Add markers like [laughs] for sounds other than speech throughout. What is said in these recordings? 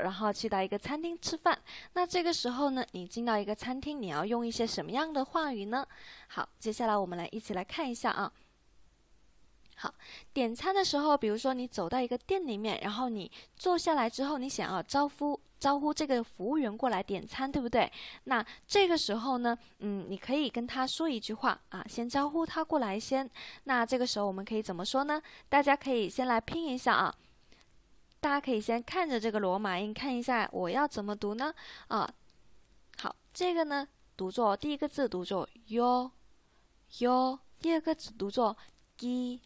然后去到一个餐厅吃饭。那这个时候呢，你进到一个餐厅，你要用一些什么样的话语呢？好，接下来我们来一起来看一下啊。好，点餐的时候，比如说你走到一个店里面，然后你坐下来之后，你想要招呼招呼这个服务员过来点餐，对不对？那这个时候呢，嗯，你可以跟他说一句话啊，先招呼他过来先。那这个时候我们可以怎么说呢？大家可以先来拼一下啊，大家可以先看着这个罗马音，看一下我要怎么读呢？啊，好，这个呢读作第一个字读作 yo yo，第二个字读作 gi。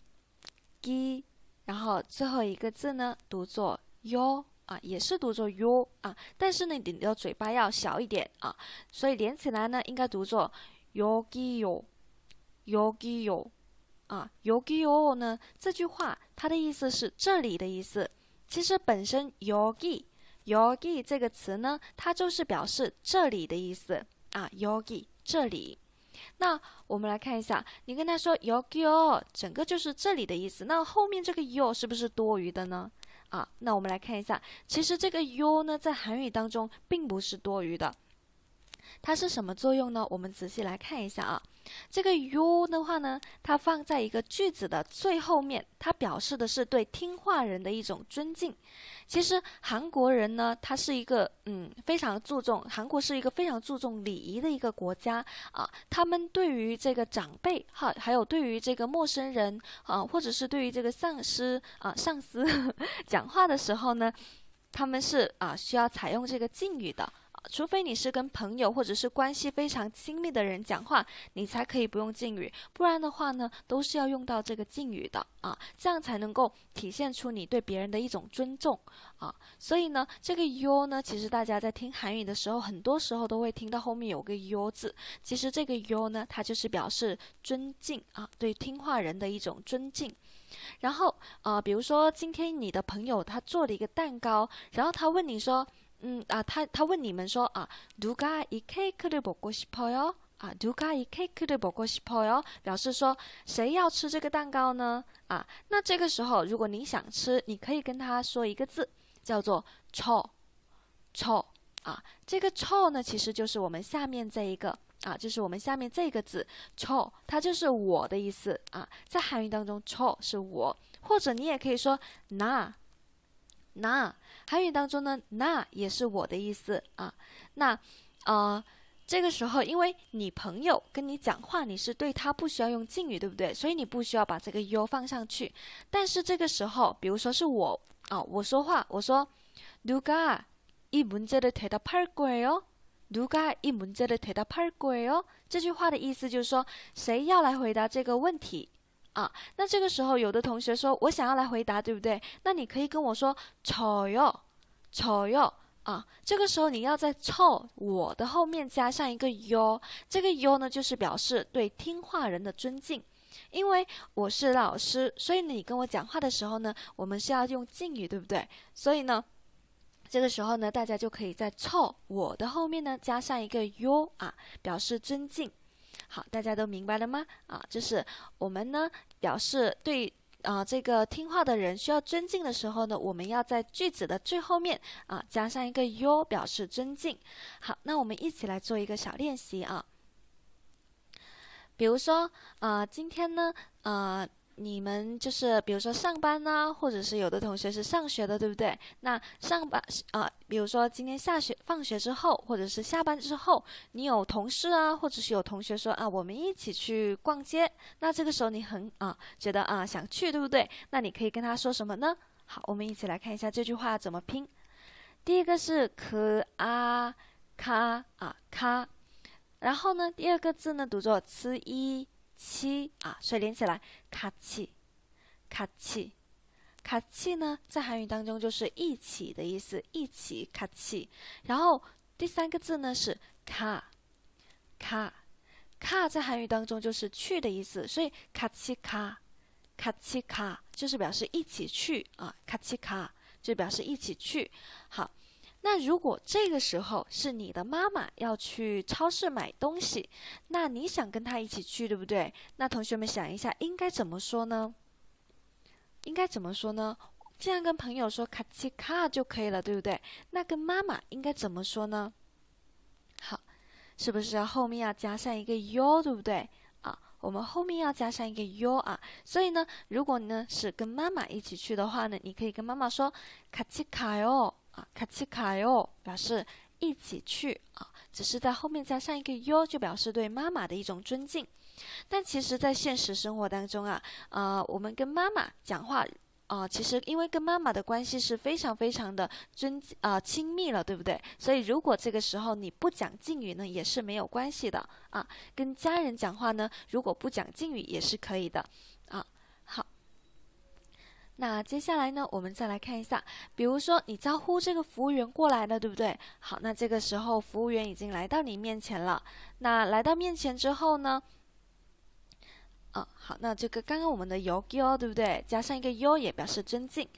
gi，然后最后一个字呢读作 yo 啊，也是读作 yo 啊，但是呢你的嘴巴要小一点啊，所以连起来呢应该读作 yogi yo，yogi yo 啊，yogi yo 呢这句话它的意思是这里的意思，其实本身 yogi yogi 这个词呢，它就是表示这里的意思啊，yogi 这里。那我们来看一下，你跟他说 “yogi”，整个就是这里的意思。那后面这个 you 是不是多余的呢？啊，那我们来看一下，其实这个 you 呢，在韩语当中并不是多余的。它是什么作用呢？我们仔细来看一下啊。这个 “you” 的话呢，它放在一个句子的最后面，它表示的是对听话人的一种尊敬。其实韩国人呢，他是一个嗯非常注重韩国是一个非常注重礼仪的一个国家啊。他们对于这个长辈哈，还有对于这个陌生人啊，或者是对于这个上司啊上司 [laughs] 讲话的时候呢，他们是啊需要采用这个敬语的。除非你是跟朋友或者是关系非常亲密的人讲话，你才可以不用敬语，不然的话呢，都是要用到这个敬语的啊，这样才能够体现出你对别人的一种尊重啊。所以呢，这个 yo 呢，其实大家在听韩语的时候，很多时候都会听到后面有个 yo 字，其实这个 yo 呢，它就是表示尊敬啊，对听话人的一种尊敬。然后啊，比如说今天你的朋友他做了一个蛋糕，然后他问你说。嗯啊，他他问你们说啊，누가이케이크를먹고싶어 요？ 啊，누가이케이크를먹고싶어 요？ 表示说谁要吃这个蛋糕呢？啊，那这个时候如果你想吃，你可以跟他说一个字，叫做초 초。 啊，这个초呢，其实就是我们下面这一个啊，就是我们下面这个字초，它就是我的意思啊。在韩语当中초是我，或者你也可以说나 나。 韩语当中呢，那也是我的意思啊。那，呃，这个时候，因为你朋友跟你讲话，你是对他不需要用敬语，对不对？所以你不需要把这个 u 放上去。但是这个时候，比如说是我啊，我说话，我说누가이문제를대답할거예요누가이문제를대답할거예요这句话的意思就是说，谁要来回答这个问题？ 啊，那这个时候有的同学说，我想要来回答，对不对？那你可以跟我说“丑哟，丑哟”啊。这个时候你要在“丑”我的后面加上一个 “yo”，这个 “yo” 呢就是表示对听话人的尊敬。因为我是老师，所以你跟我讲话的时候呢，我们是要用敬语，对不对？所以呢，这个时候呢，大家就可以在“丑”我的后面呢加上一个 “yo” 啊，表示尊敬。好，大家都明白了吗？啊，就是我们呢表示对啊这个听话的人需要尊敬的时候呢，我们要在句子的最后面啊加上一个 you 表示尊敬。好，那我们一起来做一个小练习啊。比如说啊，今天呢，呃。你们就是比如说上班呢，或者是有的同学是上学的，对不对？那上班啊，比如说今天下学放学之后，或者是下班之后，你有同事啊，或者是有同学说啊，我们一起去逛街。那这个时候你很啊觉得啊想去，对不对？那你可以跟他说什么呢？好，我们一起来看一下这句话怎么拼。第一个是可啊卡啊卡，然后呢第二个字呢读作吃一。七啊，所以连起来，卡气，卡气，卡气呢，在韩语当中就是一起的意思，一起卡气。然后第三个字呢是卡，卡，卡在韩语当中就是去的意思，所以卡气卡，卡气卡就是表示一起去啊，卡气卡就表示一起去。好。那如果这个时候是你的妈妈要去超市买东西，那你想跟她一起去，对不对？那同学们想一下，应该怎么说呢？应该怎么说呢？这样跟朋友说卡奇卡就可以了，对不对？那跟妈妈应该怎么说呢？好，是不是后面要加上一个 yo，对不对？啊，我们后面要加上一个 yo 啊。所以呢，如果呢是跟妈妈一起去的话呢，你可以跟妈妈说卡奇卡哟卡奇卡哟，表示一起去啊。只是在后面加上一个哟就表示对妈妈的一种尊敬。但其实，在现实生活当中啊，呃，我们跟妈妈讲话。啊，其实因为跟妈妈的关系是非常非常的尊啊亲密了，对不对？所以如果这个时候你不讲敬语呢，也是没有关系的啊。跟家人讲话呢，如果不讲敬语也是可以的。那接下来呢，我们再来看一下，比如说你招呼这个服务员过来了，对不对？好，那这个时候服务员已经来到你面前了。那来到面前之后呢？啊，好，那这个刚刚我们的 yo yo 对不对？加上一个 yo 也表示尊敬。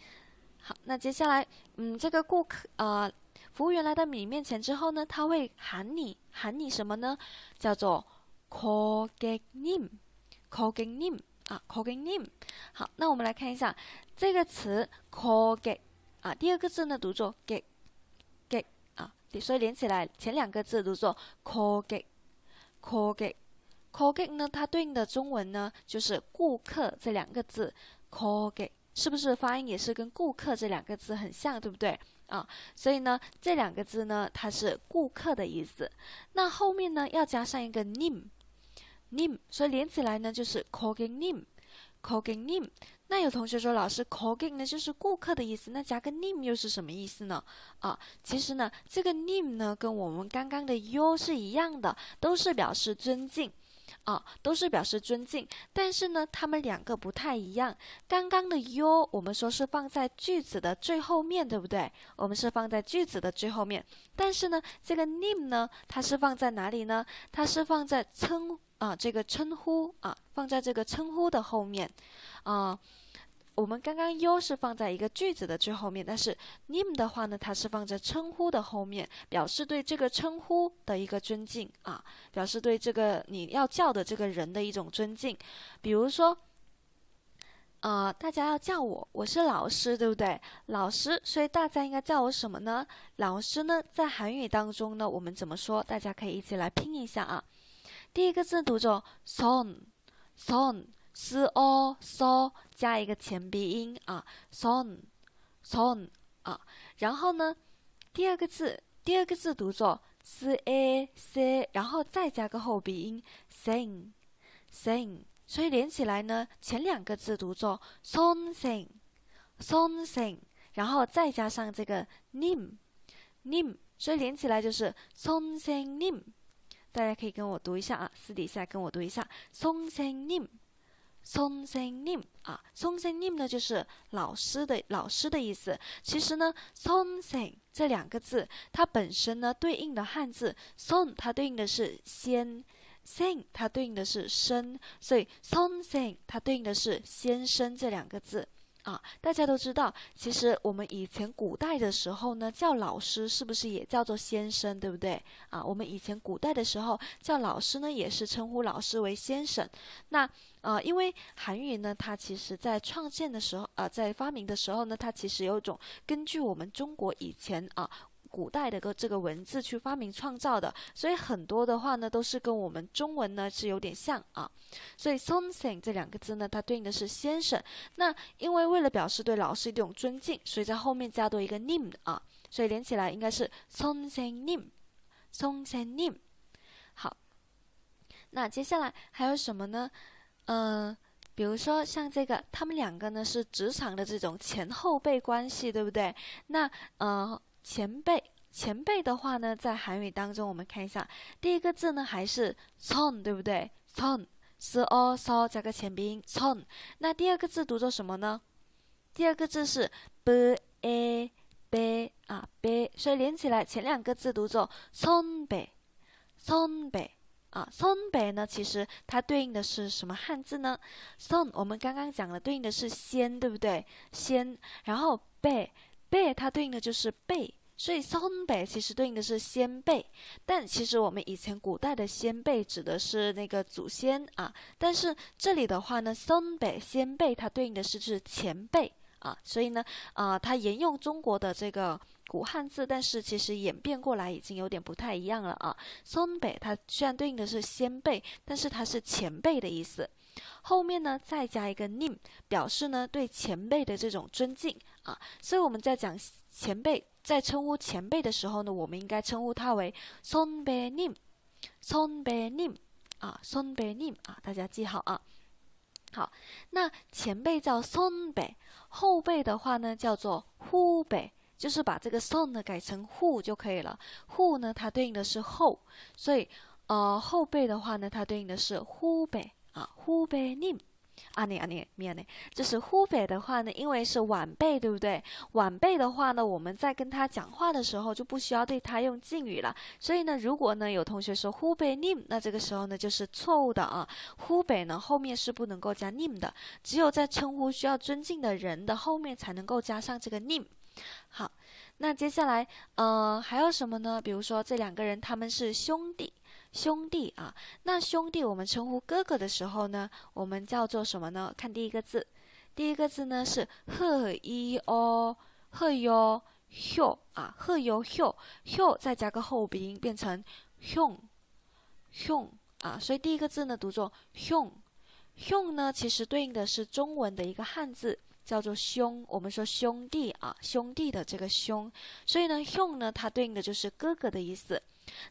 好，那接下来，嗯，这个顾客啊，服务员来到你面前之后呢，他会喊你，喊你什么呢？叫做 ko ge nim，ko ge nim 啊，ko ge nim。好，那我们来看一下这个词 ko ge 啊，第二个字呢读作 ge ge 啊，所以连起来前两个字读作 call ge，ko ge。ko ge 呢？它对应的中文呢，就是顾客这两个字。ko ge 是不是发音也是跟顾客这两个字很像，对不对啊？所以呢，这两个字呢，它是顾客的意思。那后面呢，要加上一个 name name，所以连起来呢，就是 calling name，calling name。那有同学说，老师 calling 呢就是顾客的意思，那加个 name 又是什么意思呢？啊，其实呢，这个 name 呢，跟我们刚刚的 yo 是一样的，都是表示尊敬。啊，都是表示尊敬，但是呢，他们两个不太一样。刚刚的 you 我们说是放在句子的最后面对不对？我们是放在句子的最后面。但是呢，这个 name 呢，它是放在哪里呢？它是放在称啊，这个称呼啊，放在这个称呼的后面啊。我们刚刚 you 是放在一个句子的最后面，但是 name 的话呢，它是放在称呼的后面，表示对这个称呼的一个尊敬啊，表示对这个你要叫的这个人的一种尊敬。比如说，啊，大家要叫我，我是老师，对不对？老师，所以大家应该叫我什么呢？老师呢，在韩语当中呢，我们怎么说？大家可以一起来拼一下啊。第一个字读作 son，son。S o so 加一个前鼻音啊，son son 啊，然后呢，第二个字第二个字读作 s a c，然后再加个后鼻音 sing sing，所以连起来呢，前两个字读作 son sing son sing，然后再加上这个 nim nim，所以连起来就是 son sing nim，大家可以跟我读一下啊，私底下跟我读一下 son sing nim。Son same name 啊，son same name 呢就是老师的老师的意思，其实呢，son same 这两个字，它本身呢对应的汉字，son 它对应的是先，sing 它对应的是生，所以 son same 它对应的是先生这两个字。啊，大家都知道，其实我们以前古代的时候呢，叫老师是不是也叫做先生，对不对？啊，我们以前古代的时候叫老师呢，也是称呼老师为先生。那呃，因为韩语呢，它其实在创建的时候，呃，在发明的时候呢，它其实有一种根据我们中国以前啊。古代的个这个文字去发明创造的，所以很多的话呢，都是跟我们中文呢是有点像啊。所以 “something” 这两个字呢，它对应的是先生。那因为为了表示对老师一种尊敬，所以在后面加多一个 “nim” 啊，所以连起来应该是 “something nim”，“something nim”。好，那接下来还有什么呢？嗯，比如说像这个，他们两个呢是职场的这种前后辈关系，对不对？那呃。前辈，前辈的话呢，在韩语当中，我们看一下，第一个字呢还是 son，对不对？son，s o so 加个前鼻音 son。那第二个字读作什么呢？第二个字是 b a b 啊 b，所以连起来前两个字读作 son b son b 啊 son b 呢，其实它对应的是什么汉字呢？son 我们刚刚讲了，对应的是先，对不对？先，然后 b。贝它对应的就是贝，所以松贝其实对应的是先辈，但其实我们以前古代的先辈指的是那个祖先啊，但是这里的话呢，松贝先辈它对应的是是前辈啊，所以呢，啊，它沿用中国的这个古汉字，但是其实演变过来已经有点不太一样了啊。松北它虽然对应的是先辈，但是它是前辈的意思。后面呢再加一个 nim，表示呢对前辈的这种尊敬啊。所以我们在讲前辈，在称呼前辈的时候呢，我们应该称呼他为松北 nim，松北 nim 啊，松北 nim 啊，大家记好啊。好，那前辈叫松北，后辈的话呢叫做呼北，就是把这个松呢改成呼就可以了。呼呢它对应的是后，所以呃后辈的话呢它对应的是呼北啊，呼北 님。 啊，你啊，你啊，呢啊，就是湖北的话呢？因为是晚辈，对不对？晚辈的话呢，我们在跟他讲话的时候就不需要对他用敬语了。所以呢，如果呢有同学说湖北 name，那这个时候呢就是错误的啊。湖北呢后面是不能够加 name 的，只有在称呼需要尊敬的人的后面才能够加上这个 name。好，那接下来呃还有什么呢？比如说这两个人，他们是兄弟。兄弟啊，那兄弟我们称呼哥哥的时候呢，我们叫做什么呢？看第一个字，第一个字呢是赫一哦，赫哟秀啊，赫哟秀秀再加个后鼻音变成兄兄啊，所以第一个字呢读作兄。兄呢，其实对应的是中文的一个汉字叫做兄，我们说兄弟啊，兄弟的这个兄，所以呢兄呢它对应的就是哥哥的意思。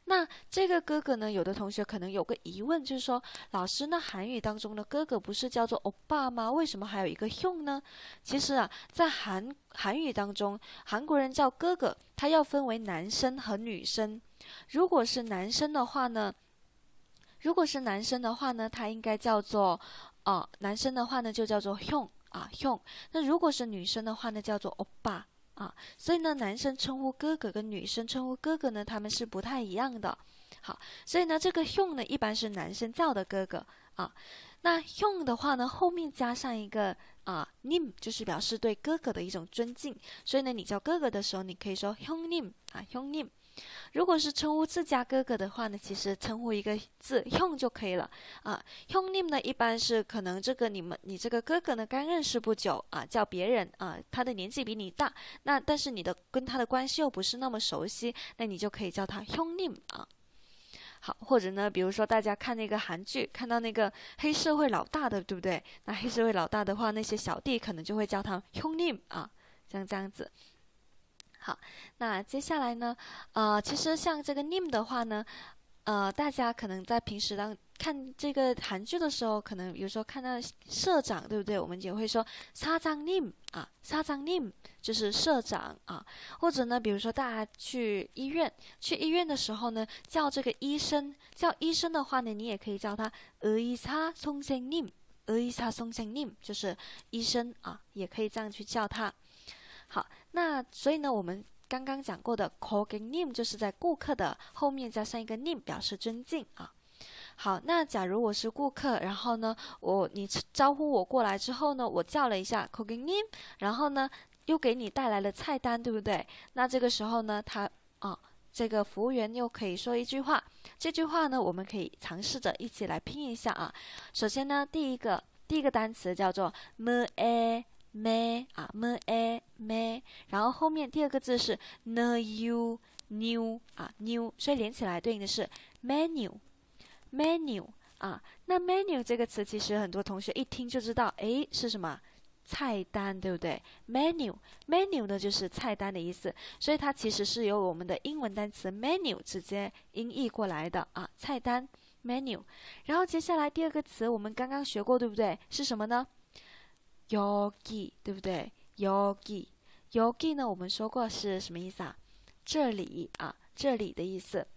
那这个哥哥呢？有的同学可能有个疑问，就是说，老师，那韩语当中的哥哥不是叫做欧巴吗？为什么还有一个兄呢？其实啊，在韩韩语当中，韩国人叫哥哥，他要分为男生和女生。如果是男生的话呢，如果是男生的话呢，他应该叫做哦，男生的话呢就叫做兄啊兄。那如果是女生的话呢，叫做欧巴。啊，所以呢，男生称呼哥哥跟女生称呼哥哥呢，他们是不太一样的。好，所以呢，这个兄呢，一般是男生叫的哥哥啊。那用的话呢，后面加上一个啊 nim，就是表示对哥哥的一种尊敬。所以呢，你叫哥哥的时候，你可以说 hyung nim 啊，hyung nim。如果是称呼自家哥哥的话呢，其实称呼一个字用就可以了啊。用 name 呢，一般是可能这个你们你这个哥哥呢刚认识不久啊，叫别人啊，他的年纪比你大，那但是你的跟他的关系又不是那么熟悉，那你就可以叫他用 name 啊。好，或者呢，比如说大家看那个韩剧，看到那个黑社会老大的，对不对？那黑社会老大的话，那些小弟可能就会叫他用 name 啊，像这样子。好，那接下来呢？呃，其实像这个 name 的话呢，呃，大家可能在平时当看这个韩剧的时候，可能有时候看到社长，对不对？我们也会说社长님啊，社长님就是社长啊。或者呢，比如说大家去医院，去医院的时候呢，叫这个医生，叫医生的话呢，你也可以叫他의사선생 님， 의사선생님就是医生啊，也可以这样去叫他。好，那所以呢，我们刚刚讲过的고객님就是在顾客的后面加上一个 님， 表示尊敬啊。好，那假如我是顾客，然后呢，我你招呼我过来之后呢，我叫了一下 call name，然后呢又给你带来了菜单，对不对？那这个时候呢，他啊，这个服务员又可以说一句话，这句话呢，我们可以尝试着一起来拼一下啊。首先呢，第一个第一个单词叫做 m a。me 啊，me a me，然后后面第二个字是 n u new 啊 new，所以连起来对应的是 menu menu 啊。那 menu 这个词其实很多同学一听就知道，诶，是什么菜单，对不对？menu menu 呢就是菜单的意思，所以它其实是由我们的英文单词 menu 直接音译过来的啊，菜单 menu。然后接下来第二个词我们刚刚学过，对不对？是什么呢？yogi 对不对？yogi yogi 呢？我们说过是什么意思啊？这里啊，这里的意思。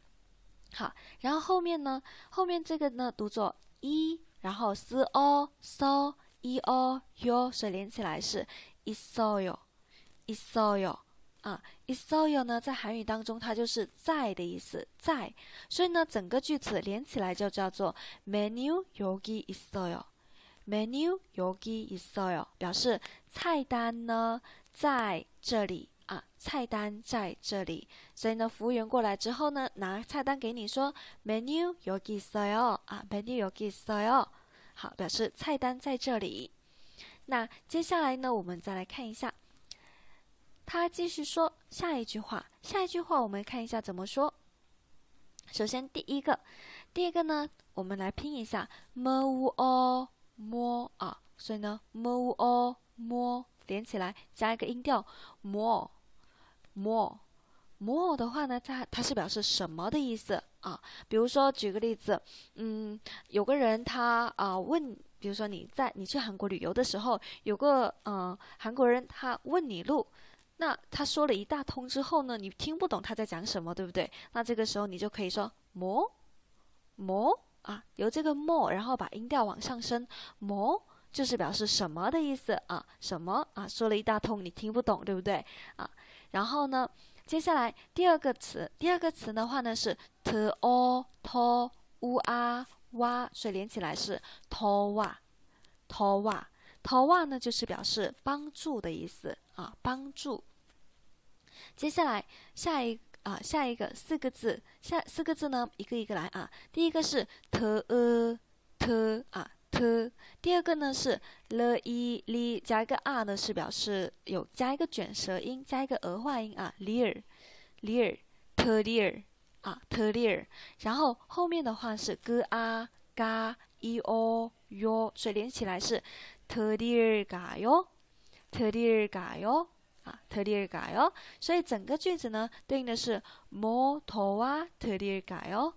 好，然后后面呢？后面这个呢读作一，然后 s o so i o yo，所以连起来是 isoyo isoyo 啊，isoyo 呢在韩语当中它就是在的意思，在。所以呢整个句子连起来就叫做 menu yogi isoyo。menu yogi isoyo 表示菜单呢在这里啊，菜单在这里。所以呢，服务员过来之后呢，拿菜单给你说 menu yogi isoyo 啊，menu yogi isoyo 好，表示菜单在这里。那接下来呢，我们再来看一下，他继续说下一句话。下一句话我们看一下怎么说。首先第一个，第一个呢，我们来拼一下 m u o m 啊，所以呢 m u o m 连起来加一个音调 mo more more 的话呢，它它是表示什么的意思啊？比如说举个例子，嗯，有个人他啊问。比如说你在你去韩国旅游的时候，有个嗯韩国人他问你路，那他说了一大通之后呢，你听不懂他在讲什么，对不对？那这个时候你就可以说 more more 啊，由这个 more 然后把音调往上升，more 就是表示什么的意思啊？什么啊？说了一大通你听不懂，对不对？啊，然后呢，接下来第二个词，第二个词的话呢是 to o to u a 哇，所以连起来是托哇，托哇，托哇呢，就是表示帮助的意思啊，帮助。接下来下一啊，下一个四个字，下四个字呢，一个一个来啊。第一个是特呃特啊 T，。第二个呢是 l i l 加一个 r 呢是表示有加一个卷舌音，加一个儿化音啊 l i r l i r t e l i r 啊 t e l i r 然后后面的话是 g a ga i o y o 所以连起来是 t e l i r ga y o t e l i r ga y o 啊 t e l i r ga y o 所以整个句子呢对应的是 mo towa t e l i r ga y o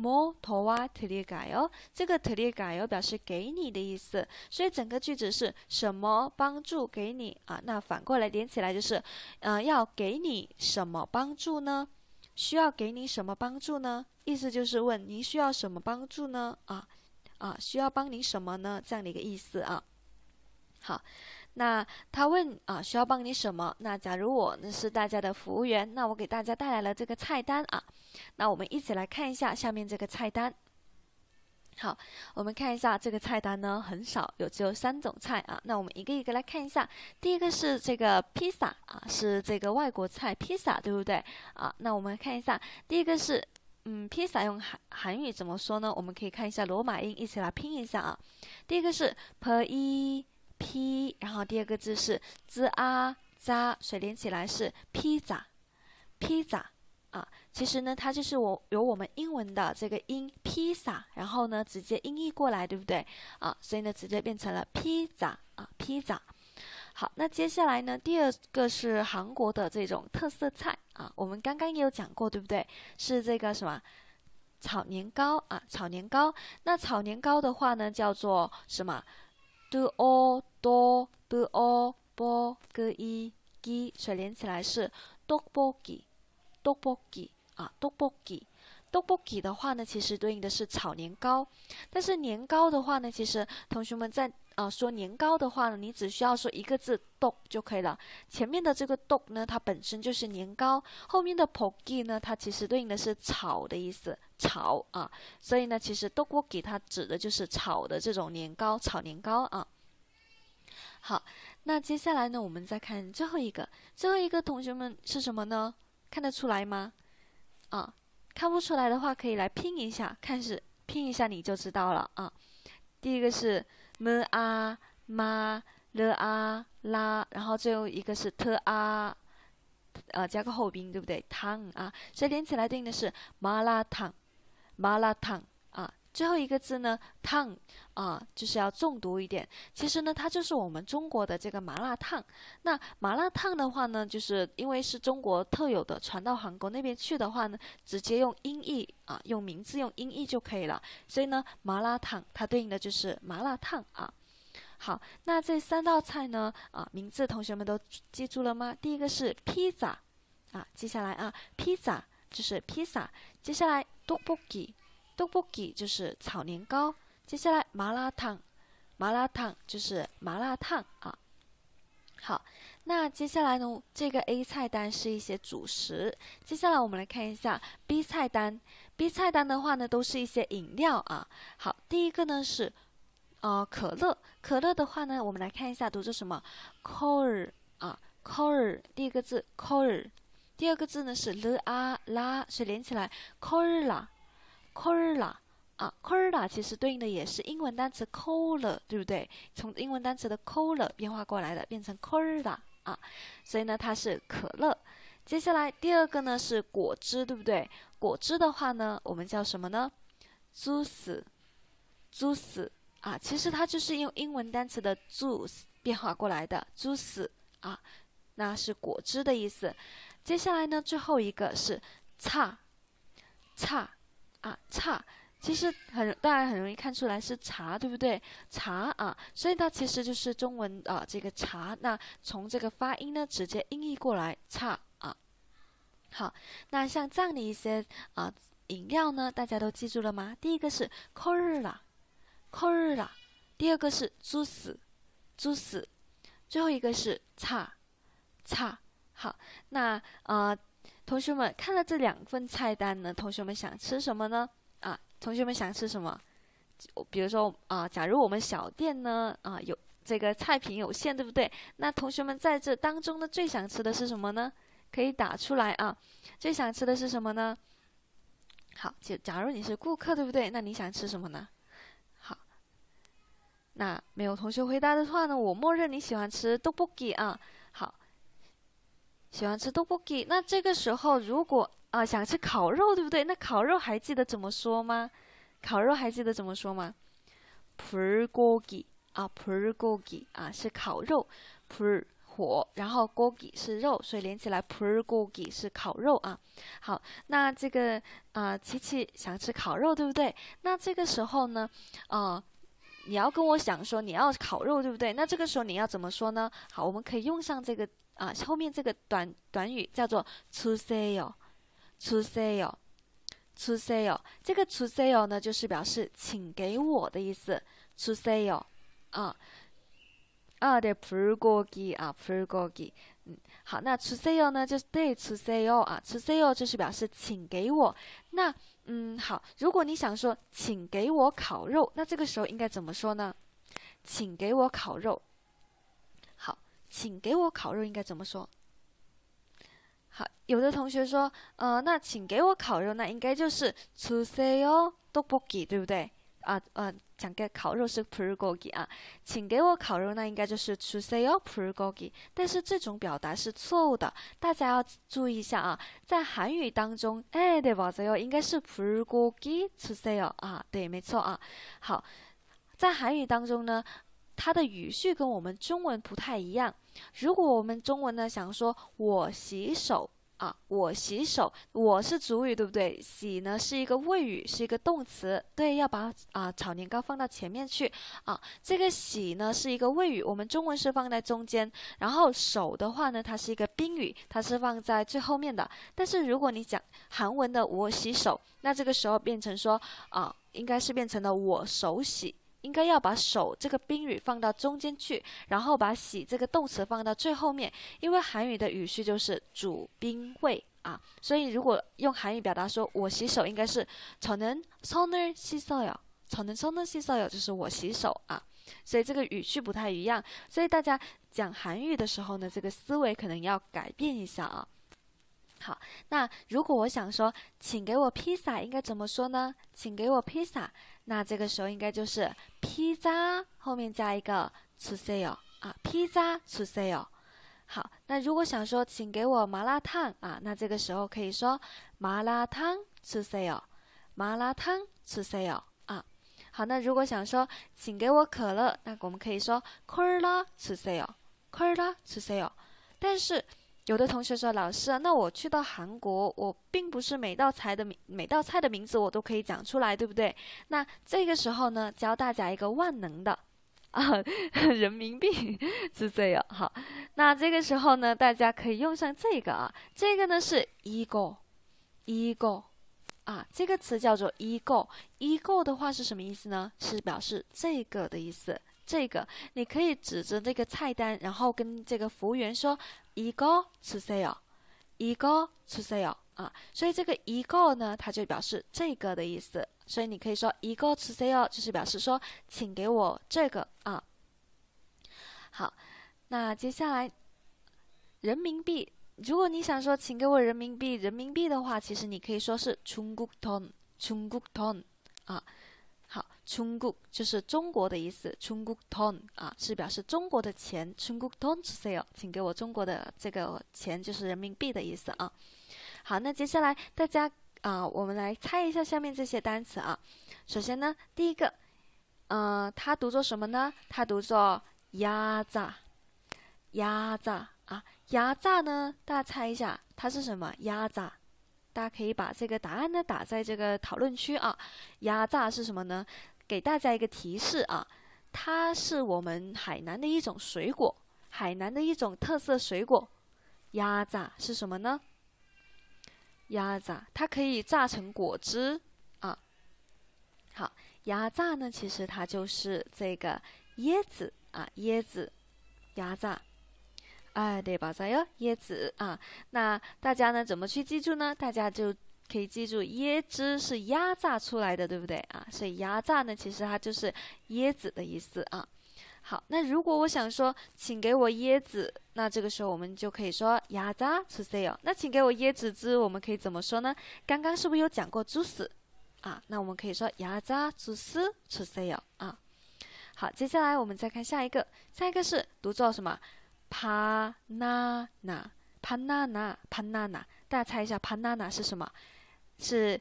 摩托瓦特列嘎哟，这个特列嘎哟表示给你的意思，所以整个句子是什么帮助给你啊？那反过来连起来就是，呃，要给你什么帮助呢？需要给你什么帮助呢？意思就是问您需要什么帮助呢？啊啊，需要帮您什么呢？这样的一个意思啊。好，那他问啊，需要帮你什么？那假如我呢是大家的服务员，那我给大家带来了这个菜单啊。那我们一起来看一下下面这个菜单。好，我们看一下这个菜单呢，很少有，只有三种菜啊。那我们一个一个来看一下。第一个是这个披萨啊，是这个外国菜披萨，对不对啊？那我们看一下，第一个是，嗯，披萨用韩韩语怎么说呢？我们可以看一下罗马音，一起来拼一下啊。第一个是 p i p，然后第二个字是 z a z，水连起来是披萨，披萨。啊，其实呢，它就是我有我们英文的这个音披萨，然后呢，直接音译过来，对不对？啊，所以呢，直接变成了披萨啊，披萨。好，那接下来呢，第二个是韩国的这种特色菜啊，我们刚刚也有讲过，对不对？是这个什么炒年糕啊，炒年糕。那炒年糕的话呢，叫做什么？do o do do o bo g i g，所以连起来是 dokbogi。豆包鸡啊，豆包鸡，豆包鸡的话呢，其实对应的是炒年糕。但是年糕的话呢，其实同学们在啊说年糕的话呢，你只需要说一个字“豆”就可以了。前面的这个“豆”呢，它本身就是年糕；后面的 “pogi” 呢，它其实对应的是炒的意思，炒啊。所以呢，其实豆包鸡它指的就是炒的这种年糕，炒年糕啊。好，那接下来呢，我们再看最后一个，最后一个同学们是什么呢？看得出来吗？啊，看不出来的话，可以来拼一下，看是拼一下你就知道了啊。第一个是 m a ma l a la，然后最后一个是 t a，呃，加个后宾，对不对？汤啊，所以连起来对应的是麻辣烫，麻辣烫啊。最后一个字呢，烫啊，就是要重读一点。其实呢，它就是我们中国的这个麻辣烫。那麻辣烫的话呢，就是因为是中国特有的，传到韩国那边去的话呢，直接用音译啊，用名字用音译就可以了。所以呢，麻辣烫它对应的就是麻辣烫啊。好，那这三道菜呢，啊，名字同学们都记住了吗？第一个是披萨啊，接下来啊，披萨就是披萨，接下来豆不给都不给就是炒年糕。接下来麻辣烫麻辣烫就是麻辣烫啊。好那接下来呢这个 a 菜单是一些主食。接下来我们来看一下 b 菜单。B 菜单的话呢都是一些饮料啊。好第一个呢是啊可乐。可乐的话呢我们来看一下读作什么？Core 啊 core 第一个字 core 第二个字呢是 l a 拉，所以连起来 c o l a。cola 啊，cola 其实对应的也是英文单词 cola，对不对？从英文单词的 cola 变化过来的，变成 cola 啊，所以呢，它是可乐。接下来第二个呢是果汁，对不对？果汁的话呢，我们叫什么呢？juice，juice 啊，其实它就是用英文单词的 juice 变化过来的 juice 啊，那是果汁的意思。接下来呢，最后一个是茶，茶啊，茶。其实很，大家很容易看出来是茶，对不对？茶啊，所以它其实就是中文啊，这个茶。那从这个发音呢，直接音译过来，茶啊。好，那像这样的一些啊饮料呢，大家都记住了吗？第一个是 cola，cola，第二个是 juice，juice，最后一个是茶，茶。好，那呃，同学们看了这两份菜单呢，同学们想吃什么呢？啊？同学们想吃什么？比如说啊，假如我们小店呢啊有这个菜品有限，对不对？那同学们在这当中呢，最想吃的是什么呢？可以打出来啊。最想吃的是什么呢？好，就假如你是顾客，对不对？那你想吃什么呢？好，那没有同学回答的话呢，我默认你喜欢吃豆腐鸡啊。好，喜欢吃豆布吉，那这个时候如果啊想吃烤肉，对不对？那烤肉还记得怎么说吗？烤肉还记得怎么说吗？Perogie 啊불고기啊是烤肉，Per 火，然后 ogie 是肉，所以连起来불고기是烤肉啊。好，那这个啊，琪琪想吃烤肉，对不对？那这个时候呢，啊，你要跟我想说你要烤肉，对不对？那这个时候你要怎么说呢？好，我们可以用上这个。啊，后面这个短短语叫做出세 요。 出 say 哦，出 say 哦，这个出 say 哦呢，就是表示请给我的意思。出 say 哦，啊，啊对，불고기啊，불고 기， 嗯，好，那出 say 哦呢，就是对，出 say 哦啊，出 say 哦就是表示请给我。那，嗯，好，如果你想说请给我烤肉，那这个时候应该怎么说呢？请给我烤肉。 好，请给我烤肉应该怎么说？好，有的同学说，呃，那请给我烤肉，那应该就是出세요떡볶 기， 对不对？啊，呃，讲个烤肉是불고기啊，请给我烤肉，那应该就是出세요불고 기。 但是这种表达是错误的，大家要注意一下啊。在韩语当中，哎，对吧？세 요， 应该是불고기주세 요。 啊，对，没错啊。好，在韩语当中呢。 它的语序跟我们中文不太一样。如果我们中文呢想说“我洗手”啊，“我洗手”，我是主语，对不对？“洗”呢是一个谓语，是一个动词，对，要把啊炒年糕放到前面去啊。这个“洗”呢是一个谓语，我们中文是放在中间。然后“手”的话呢，它是一个宾语，它是放在最后面的。但是如果你讲韩文的“我洗手”，那这个时候变成说啊，应该是变成了“我手洗”。应该要把手这个宾语放到中间去，然后把洗这个动词放到最后面，因为韩语的语序就是主宾谓啊，所以如果用韩语表达说我洗手，应该是저는손을씻어 요， 저는손을씻어 요， 就是我洗手啊，所以这个语序不太一样，所以大家讲韩语的时候呢，这个思维可能要改变一下啊。好，那如果我想说，请给我披萨，应该怎么说呢？请给我披萨， 那这个时候应该就是 pizza 后面加一个 to sell 啊，pizza to sell。好，那如果想说请给我麻辣烫啊，那这个时候可以说麻辣烫 to sell，麻辣烫 to sell 啊。好，那如果想说请给我可乐，那我们可以说 cola to sell，cola to sell。但是。有的同学说：“老师啊，那我去到韩国，我并不是每道菜的名每道菜的名字我都可以讲出来，对不对？那这个时候呢，教大家一个万能的啊，[laughs] 人民币 [laughs] 是这样。好，那这个时候呢，大家可以用上这个啊，这个呢是 ‘ego’，‘ego’ 啊，这个词叫做 ‘ego’，‘ego’ 的话是什么意思呢？是表示这个的意思。这个你可以指着这个菜单然后跟这个服务员说一个 to sell 一个 to sell 啊所以这个一个呢它就表示这个的意思。所以你可以说一个 to sell 就是表示说请给我这个啊。好那接下来人民币如果你想说请给我人民币人民币的话其实你可以说是 chinggook Ton，Chongguo Ton 啊好 ching gu 就是中国的意思 ching gu tong 啊是表示中国的钱 ching gu 请给我中国的这个钱就是人民币的意思啊。好那接下来大家啊我们来猜一下下面这些单词啊。首先呢第一个呃它读作什么呢？它读作压榨压榨啊压榨呢大家猜一下它是什么？压榨。大家可以把这个答案呢打在这个讨论区啊。压榨是什么呢？给大家一个提示啊，它是我们海南的一种水果，海南的一种特色水果。压榨是什么呢？压榨它可以榨成果汁啊。好，压榨呢，其实它就是这个椰子啊，椰子压榨。哎，对吧？再有椰子啊，那大家呢怎么去记住呢？大家就可以记住椰汁是压榨出来的，对不对啊？所以压榨呢，其实它就是椰子的意思啊。好，那如果我想说，请给我椰子，那这个时候我们就可以说压榨出塞哟。那请给我椰子汁，我们可以怎么说呢？刚刚是不是有讲过猪死啊？那我们可以说压榨猪屎出塞哟啊。好，接下来我们再看下一个，下一个是读作什么？panana，panana，panana，，大家猜一下，，panana 是什么？是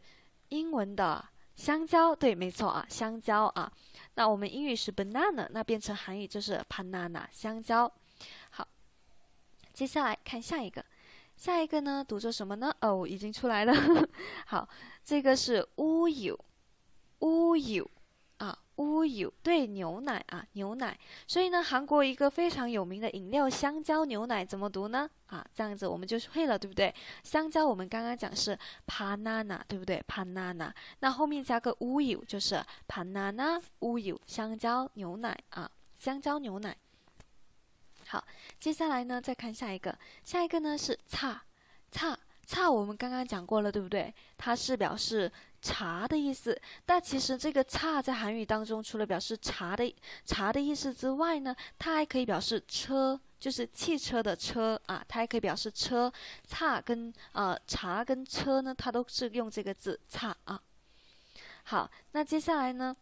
英文的香蕉，对，没错啊，香蕉啊。那我们英语是 banana，那变成韩语就是 panana，，香蕉。好，接下来看下一个，下一个呢，读作什么呢？哦，已经出来了。[laughs] 好，这个是乌有，乌有。乌有对牛奶啊，牛奶。所以呢，韩国一个非常有名的饮料香蕉牛奶怎么读呢？啊，这样子我们就会了，对不对？香蕉我们刚刚讲是 banana，对不对？banana，那后面加个乌有就是 banana 乌有香蕉牛奶啊，香蕉牛奶。好，接下来呢，再看下一个，下一个呢是差差差，我们刚刚讲过了，对不对？它是表示。茶的意思，但其实这个“差”在韩语当中，除了表示茶的茶的意思之外呢，它还可以表示车，就是汽车的车啊，它还可以表示车。差跟呃茶跟车呢，它都是用这个字“差”啊。好，那接下来呢，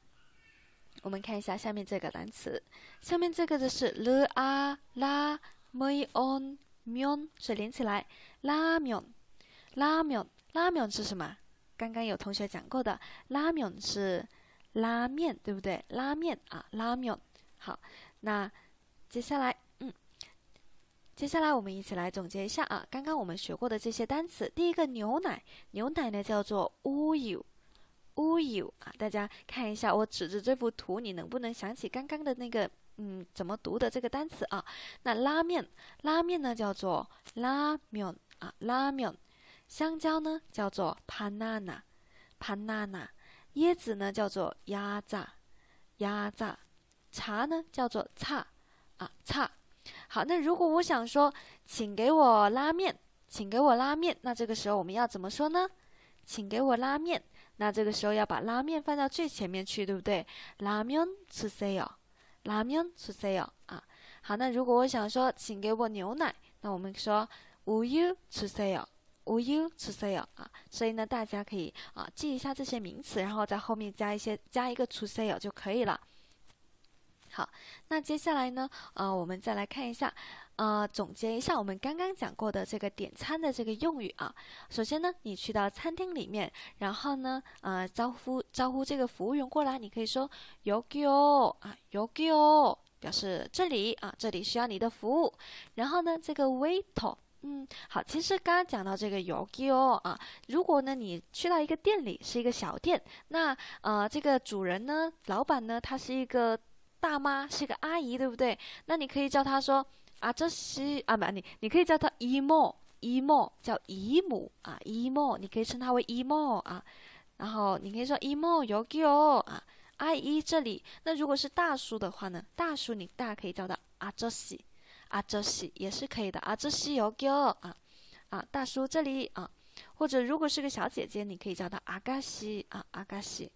我们看一下下面这个单词，下面这个的是 l a la m on mion，是连起来拉 a，拉面，拉面是什么？刚刚有同学讲过的，拉面是拉面，对不对？拉面啊，拉面。好，那接下来，嗯，接下来我们一起来总结一下啊，刚刚我们学过的这些单词。第一个牛奶，牛奶呢叫做乌有，乌有啊，大家看一下，我指着这幅图，你能不能想起刚刚的那个嗯怎么读的这个单词啊？那拉面，拉面呢叫做拉面啊，拉面。香蕉呢叫做 banana，banana，椰子呢叫做压榨，压榨，茶呢叫做茶，啊茶。好，那如果我想说，请给我拉面，请给我拉面，那这个时候我们要怎么说呢？请给我拉面，那这个时候要把拉面放到最前面去，对不对？拉面出세 요， 拉面出세 요， 啊。好，那如果我想说，请给我牛奶，那我们说우유주세 요。 无忧 to sale 啊所以呢大家可以啊记一下这些名词然后在后面加一些加一个 to sell 就可以了。好那接下来呢啊我们再来看一下啊总结一下我们刚刚讲过的这个点餐的这个用语啊。首先呢你去到餐厅里面然后呢啊招呼招呼这个服务员过来你可以说 yoyo 啊 yoyo 表示这里啊这里需要你的服务。然后呢这个 waiter 嗯，好，其实刚刚讲到这个 yogi 哦啊，如果呢你去到一个店里，是一个小店，那呃这个主人呢，老板呢，他是一个大妈，是一个阿姨，对不对？那你可以叫他说啊，这是啊不，你你可以叫他姨母，姨母叫姨母啊，姨母，你可以称他为姨母啊，然后你可以说姨母 yogi 哦啊，阿姨这里。那如果是大叔的话呢，大叔你大可以叫他阿这西。阿哲西也是可以的，阿哲西有给啊啊，大叔这里啊，或者如果是个小姐姐，你可以叫她阿嘎西啊，阿嘎西。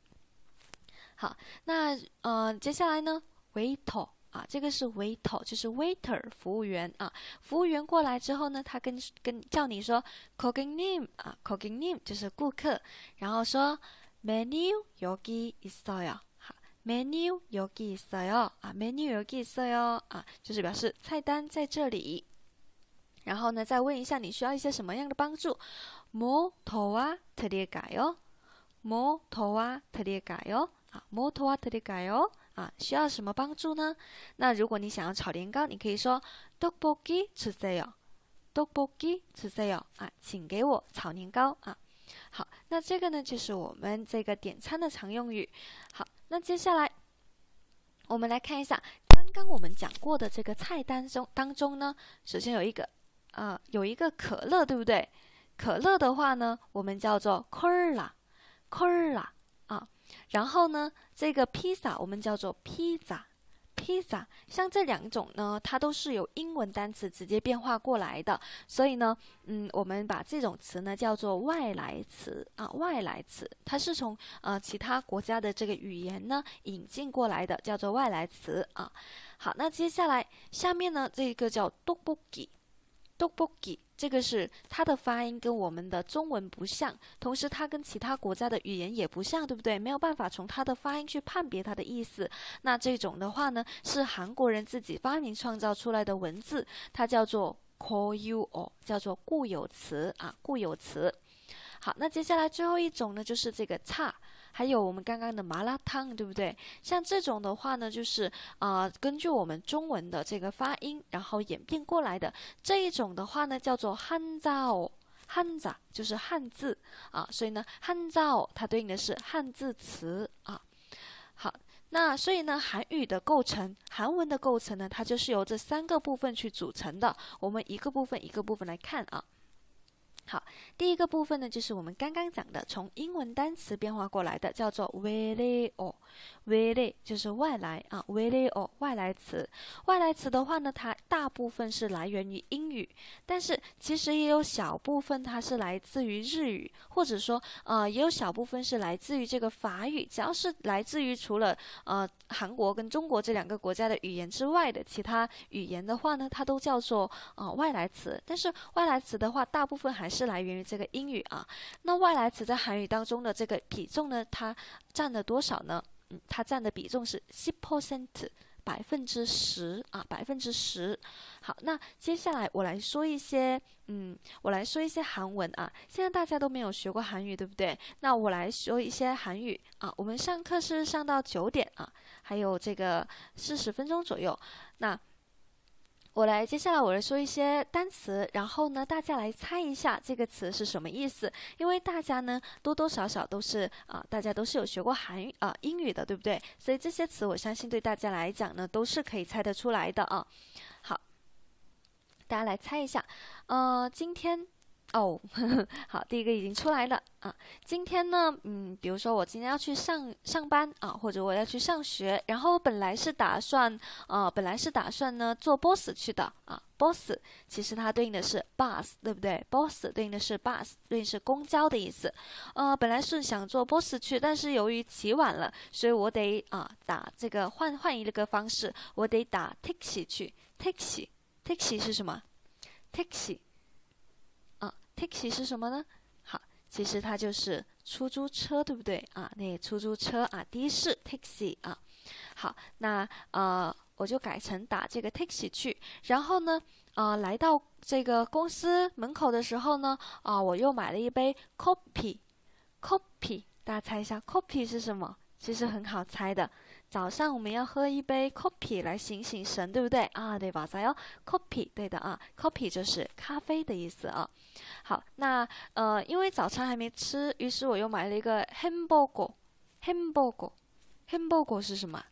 好，那呃，接下来呢，waiter 啊，这个是 waiter，就是 waiter 服务员啊，服务员过来之后呢，他跟跟叫你说 cooking name 啊，cooking name 就是顾客，然后说 menu 여기있어 요。 menu 여기있어요啊，menu 여기있어요啊，就是表示菜单在这里。然后呢，再问一下你需要一些什么样的帮助？뭐도와드릴까 요？ 뭐도와드릴까 요？ 啊，뭐도와드릴까 요？ 啊，需要什么帮助呢？那如果你想要炒年糕，你可以说떡볶이주세 요， 떡볶이주세 요。 啊，请给我炒年糕啊。好，那这个呢，就是我们这个点餐的常用语。好， 那接下来我们来看一下刚刚我们讲过的这个菜单中当中呢，首先有一个啊，有一个可乐，对不对？可乐的话呢，我们叫做 cola，cola 啊。然后呢，这个披萨我们叫做披萨。pizza，，像这两种呢，它都是由英文单词直接变化过来的，所以呢，嗯，我们把这种词呢叫做外来词啊，外来词，它是从呃其他国家的这个语言呢引进过来的，叫做外来词啊。好，那接下来下面呢这个叫 doggy dogbogi，。这个是它的发音跟我们的中文不像，同时它跟其他国家的语言也不像，对不对？没有办法从它的发音去判别它的意思。那这种的话呢，是韩国人自己发明创造出来的文字，它叫做 ko yu o，叫做固有词啊，固有词。好，那接下来最后一种呢，就是这个差。还有我们刚刚的麻辣烫，对不对？像这种的话呢，就是啊，根据我们中文的这个发音，然后演变过来的这一种的话呢，叫做汉造，汉字就是汉字啊，所以呢，汉造它对应的是汉字词啊。好，那所以呢，韩语的构成，韩文的构成呢，它就是由这三个部分去组成的。我们一个部分一个部分来看啊。好，第一个部分呢，就是我们刚刚讲的，从英文单词变化过来的，叫做 v e r o v e 就是外来啊 v e r o 外来词。外来词的话呢，它大部分是来源于英语，但是其实也有小部分它是来自于日语，或者说呃，也有小部分是来自于这个法语。只要是来自于除了呃韩国跟中国这两个国家的语言之外的其他语言的话呢，它都叫做呃外来词。但是外来词的话，大部分还是是来源于这个英语啊，那外来词在韩语当中的这个比重呢，它占了多少呢？嗯，它占的比重是十 percent，百分之十啊，百分之十。好，那接下来我来说一些，嗯，我来说一些韩文啊。现在大家都没有学过韩语，对不对？那我来说一些韩语啊。我们上课是上到九点啊，还有这个四十分钟左右。那我来，接下来我来说一些单词，然后呢，大家来猜一下这个词是什么意思。因为大家呢多多少少都是啊，大家都是有学过韩语啊英语的，对不对？所以这些词我相信对大家来讲呢都是可以猜得出来的啊。好，大家来猜一下，呃，今天。哦，[laughs] 好，第一个已经出来了啊。今天呢，嗯，比如说我今天要去上上班啊，或者我要去上学，然后本来是打算，呃，本来是打算呢坐 bus 去的啊。bus 其实它对应的是 bus，对不对？bus 对应的是 bus，对应是公交的意思。呃，本来是想坐 bus 去，但是由于起晚了，所以我得啊打这个换换一个方式，我得打 taxi 去。taxi，taxi 是什么？taxi。Taxi 是什么呢？好，其实它就是出租车，对不对啊？那出租车啊，的士 taxi 啊。好，那呃，我就改成打这个 taxi 去。然后呢，呃，来到这个公司门口的时候呢，啊，我又买了一杯 coffee。coffee，大家猜一下 coffee 是什么？其实很好猜的。早上我们要喝一杯 coffee 来醒醒神，对不对啊？对吧？早要 coffee，对的啊，coffee 就是咖啡的意思啊。好，那呃，因为早餐还没吃，于是我又买了一个 hamburger，hamburger，hamburger 是什么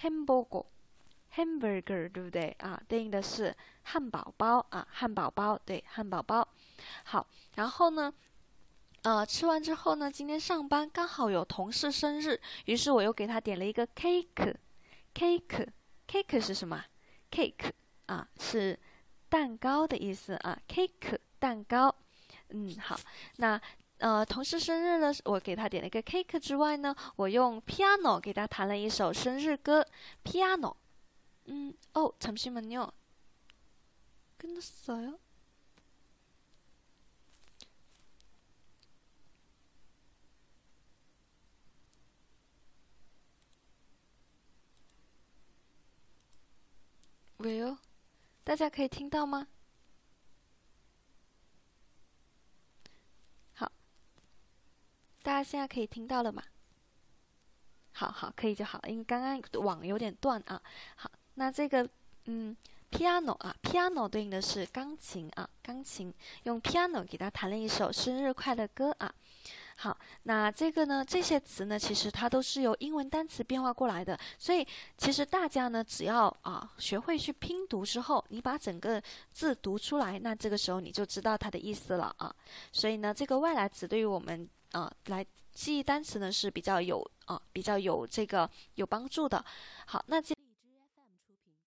？hamburger，hamburger 对不对啊？对应的是汉堡包啊，汉堡包对，汉堡包。好，然后呢？呃，吃完之后呢，今天上班刚好有同事生日，于是我又给他点了一个 cake，cake，cake 是什么？cake 啊，是蛋糕的意思啊，cake 蛋糕。嗯，好，那呃，同事生日呢，我给他点了一个 cake 之外呢，我用 piano 给他弹了一首生日歌，piano。嗯，哦，잠시만 요， 끝났어 요？ Will，大家可以听到吗？好，大家现在可以听到了吗？好好，可以就好，因为刚刚网有点断啊。好，那这个嗯，piano 啊，piano 对应的是钢琴啊，钢琴用 piano 给他弹了一首生日快乐歌啊。好，那这个呢？这些词呢，其实它都是由英文单词变化过来的。所以，其实大家呢，只要啊学会去拼读之后，你把整个字读出来，那这个时候你就知道它的意思了啊。所以呢，这个外来词对于我们啊来记忆单词呢是比较有啊比较有这个有帮助的。好，那接。